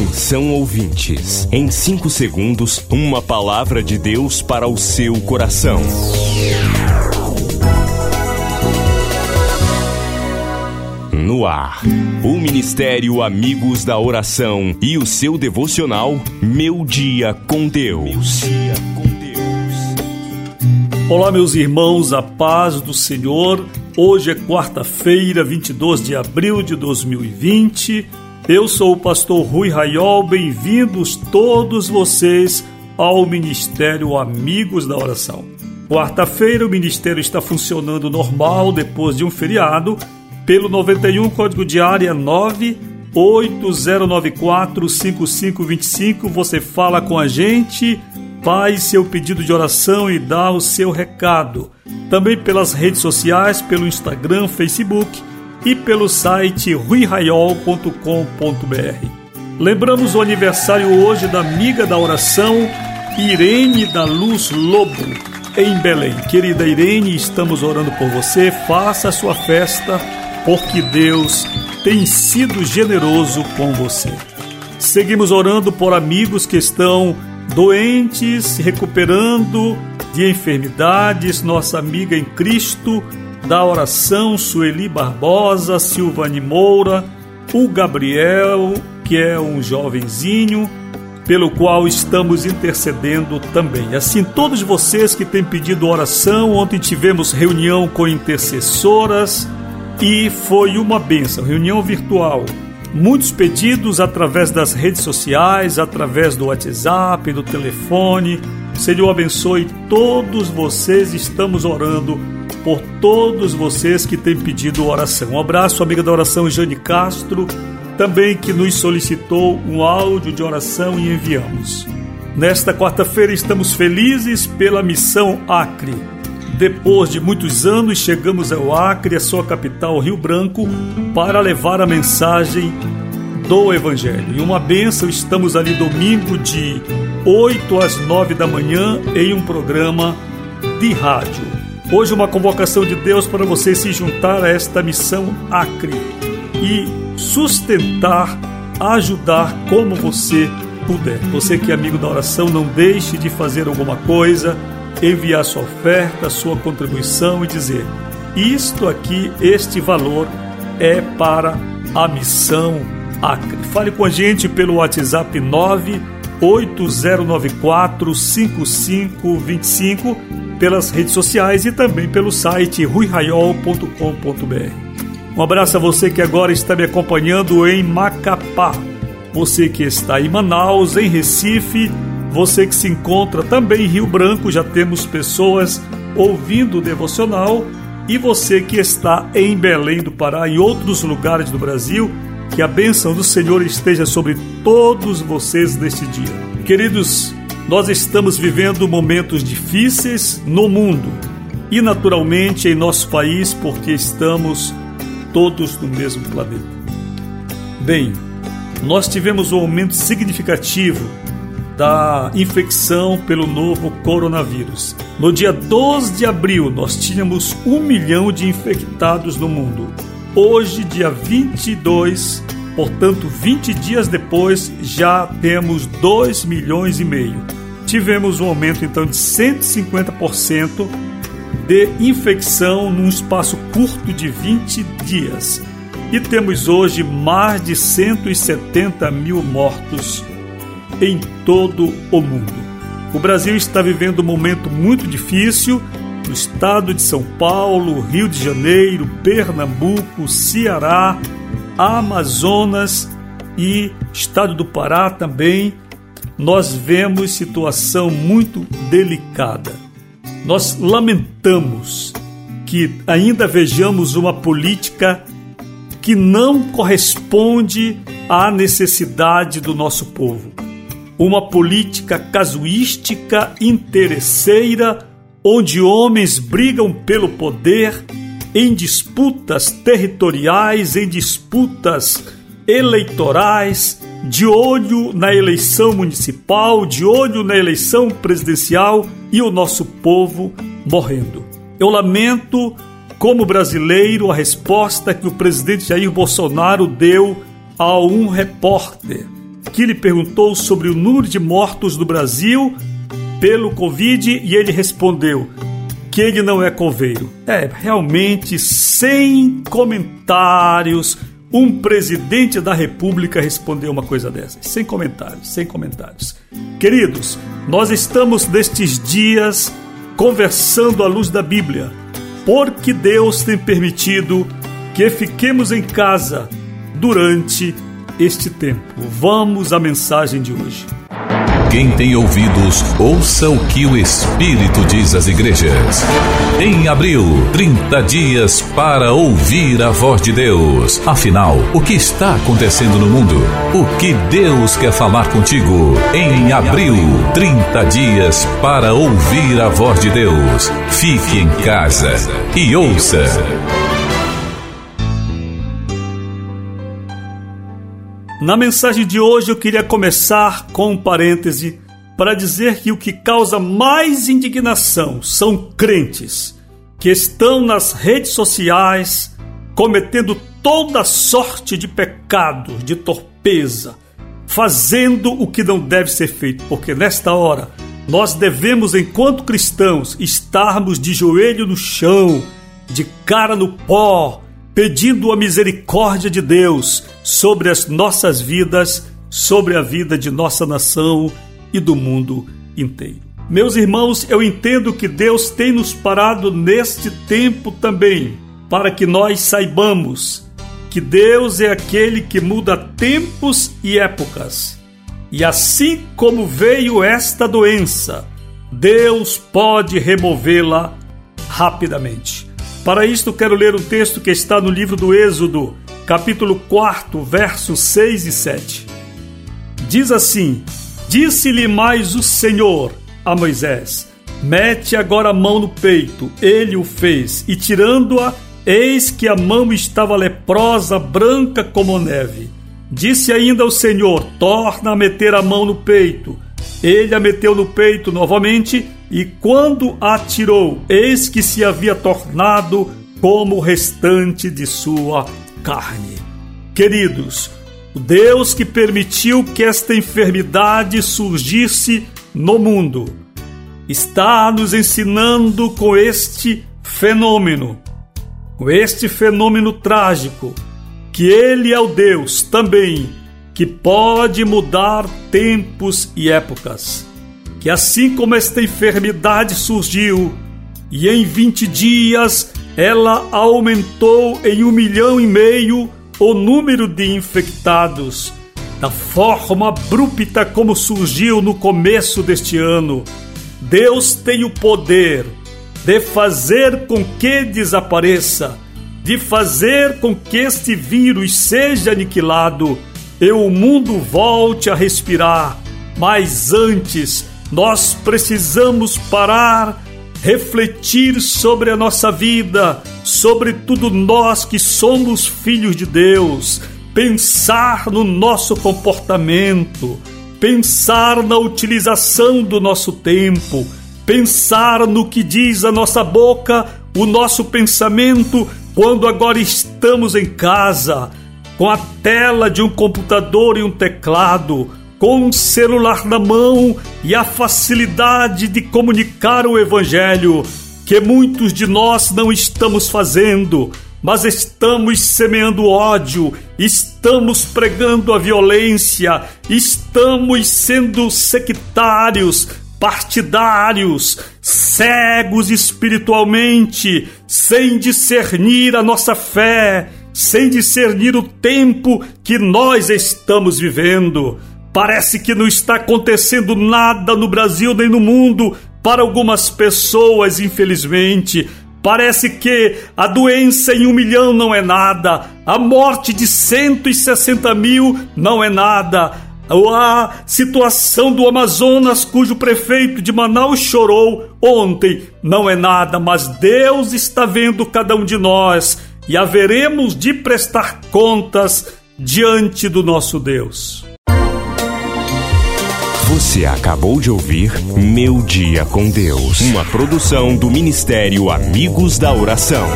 Atenção ouvintes, em 5 segundos, uma palavra de Deus para o seu coração. No ar, o Ministério Amigos da Oração e o seu devocional Meu Dia com Deus. Olá, meus irmãos, a paz do Senhor. Hoje é quarta-feira, 22 de abril de 2020. Eu sou o pastor Rui Raiol, bem-vindos todos vocês ao Ministério Amigos da Oração. Quarta-feira o ministério está funcionando normal depois de um feriado pelo 91 código de área 980945525 você fala com a gente, faz seu pedido de oração e dá o seu recado. Também pelas redes sociais, pelo Instagram, Facebook e pelo site ruiraiol.com.br. Lembramos o aniversário hoje da amiga da oração Irene da Luz Lobo, em Belém. Querida Irene, estamos orando por você. Faça a sua festa, porque Deus tem sido generoso com você. Seguimos orando por amigos que estão doentes, recuperando de enfermidades. Nossa amiga em Cristo da oração Sueli Barbosa, Silvane Moura, o Gabriel, que é um jovenzinho, pelo qual estamos intercedendo também. Assim, todos vocês que têm pedido oração, ontem tivemos reunião com intercessoras e foi uma benção, reunião virtual. Muitos pedidos através das redes sociais, através do WhatsApp, do telefone. Senhor abençoe todos vocês, estamos orando por todos vocês que têm pedido oração. Um abraço, amiga da oração Jane Castro, também que nos solicitou um áudio de oração e enviamos. Nesta quarta-feira estamos felizes pela missão Acre. Depois de muitos anos, chegamos ao Acre, a sua capital, Rio Branco, para levar a mensagem do Evangelho. E uma benção, estamos ali domingo de 8 às 9 da manhã em um programa de rádio. Hoje, uma convocação de Deus para você se juntar a esta missão Acre e sustentar, ajudar como você puder. Você que é amigo da oração, não deixe de fazer alguma coisa, enviar sua oferta, sua contribuição e dizer: Isto aqui, este valor é para a missão Acre. Fale com a gente pelo WhatsApp 98094 5525 pelas redes sociais e também pelo site ruiraiol.com.br. Um abraço a você que agora está me acompanhando em Macapá, você que está em Manaus, em Recife, você que se encontra também em Rio Branco, já temos pessoas ouvindo o devocional, e você que está em Belém do Pará e outros lugares do Brasil, que a bênção do Senhor esteja sobre todos vocês neste dia. Queridos, nós estamos vivendo momentos difíceis no mundo e, naturalmente, em nosso país, porque estamos todos no mesmo planeta. Bem, nós tivemos um aumento significativo da infecção pelo novo coronavírus. No dia 12 de abril, nós tínhamos um milhão de infectados no mundo. Hoje, dia 22, portanto, 20 dias depois, já temos 2 milhões e meio tivemos um aumento então de 150% de infecção num espaço curto de 20 dias. E temos hoje mais de 170 mil mortos em todo o mundo. O Brasil está vivendo um momento muito difícil. No estado de São Paulo, Rio de Janeiro, Pernambuco, Ceará, Amazonas e estado do Pará também nós vemos situação muito delicada. Nós lamentamos que ainda vejamos uma política que não corresponde à necessidade do nosso povo. Uma política casuística, interesseira, onde homens brigam pelo poder em disputas territoriais, em disputas eleitorais, de olho na eleição municipal, de olho na eleição presidencial e o nosso povo morrendo. Eu lamento, como brasileiro, a resposta que o presidente Jair Bolsonaro deu a um repórter. que lhe perguntou sobre o número de mortos do Brasil pelo Covid e ele respondeu que ele não é coveiro. É, realmente, sem comentários, um presidente da República respondeu uma coisa dessas. Sem comentários, sem comentários. Queridos, nós estamos nestes dias conversando à luz da Bíblia, porque Deus tem permitido que fiquemos em casa durante este tempo. Vamos à mensagem de hoje. Quem tem ouvidos, ouça o que o Espírito diz às igrejas. Em abril, 30 dias para ouvir a voz de Deus. Afinal, o que está acontecendo no mundo? O que Deus quer falar contigo? Em abril, 30 dias para ouvir a voz de Deus. Fique em casa e ouça. Na mensagem de hoje eu queria começar com um parêntese para dizer que o que causa mais indignação são crentes que estão nas redes sociais cometendo toda sorte de pecados, de torpeza, fazendo o que não deve ser feito, porque nesta hora nós devemos, enquanto cristãos, estarmos de joelho no chão, de cara no pó, pedindo a misericórdia de Deus sobre as nossas vidas, sobre a vida de nossa nação e do mundo inteiro. Meus irmãos, eu entendo que Deus tem nos parado neste tempo também, para que nós saibamos que Deus é aquele que muda tempos e épocas. E assim como veio esta doença, Deus pode removê-la rapidamente. Para isto, quero ler um texto que está no livro do Êxodo, capítulo 4, versos 6 e 7. Diz assim: Disse-lhe mais o Senhor a Moisés: Mete agora a mão no peito. Ele o fez, e tirando-a, eis que a mão estava leprosa, branca como neve. Disse ainda o Senhor: Torna a meter a mão no peito. Ele a meteu no peito novamente, e quando a tirou, eis que se havia tornado como o restante de sua carne. Queridos, o Deus que permitiu que esta enfermidade surgisse no mundo está nos ensinando com este fenômeno, com este fenômeno trágico, que Ele é o Deus também que pode mudar tempos e épocas. Que assim como esta enfermidade surgiu e em 20 dias ela aumentou em um milhão e meio o número de infectados, da forma abrupta como surgiu no começo deste ano, Deus tem o poder de fazer com que desapareça, de fazer com que este vírus seja aniquilado e o mundo volte a respirar. Mas antes, nós precisamos parar, refletir sobre a nossa vida, sobretudo nós que somos filhos de Deus, pensar no nosso comportamento, pensar na utilização do nosso tempo, pensar no que diz a nossa boca, o nosso pensamento, quando agora estamos em casa com a tela de um computador e um teclado, com um celular na mão e a facilidade de comunicar o Evangelho, que muitos de nós não estamos fazendo, mas estamos semeando ódio, estamos pregando a violência, estamos sendo sectários, partidários, cegos espiritualmente, sem discernir a nossa fé sem discernir o tempo que nós estamos vivendo. Parece que não está acontecendo nada no Brasil nem no mundo para algumas pessoas, infelizmente. Parece que a doença em um milhão não é nada, a morte de 160 mil não é nada, a situação do Amazonas, cujo prefeito de Manaus chorou ontem, não é nada, mas Deus está vendo cada um de nós e haveremos de prestar contas diante do nosso Deus. Você acabou de ouvir Meu Dia com Deus, uma produção do Ministério Amigos da Oração.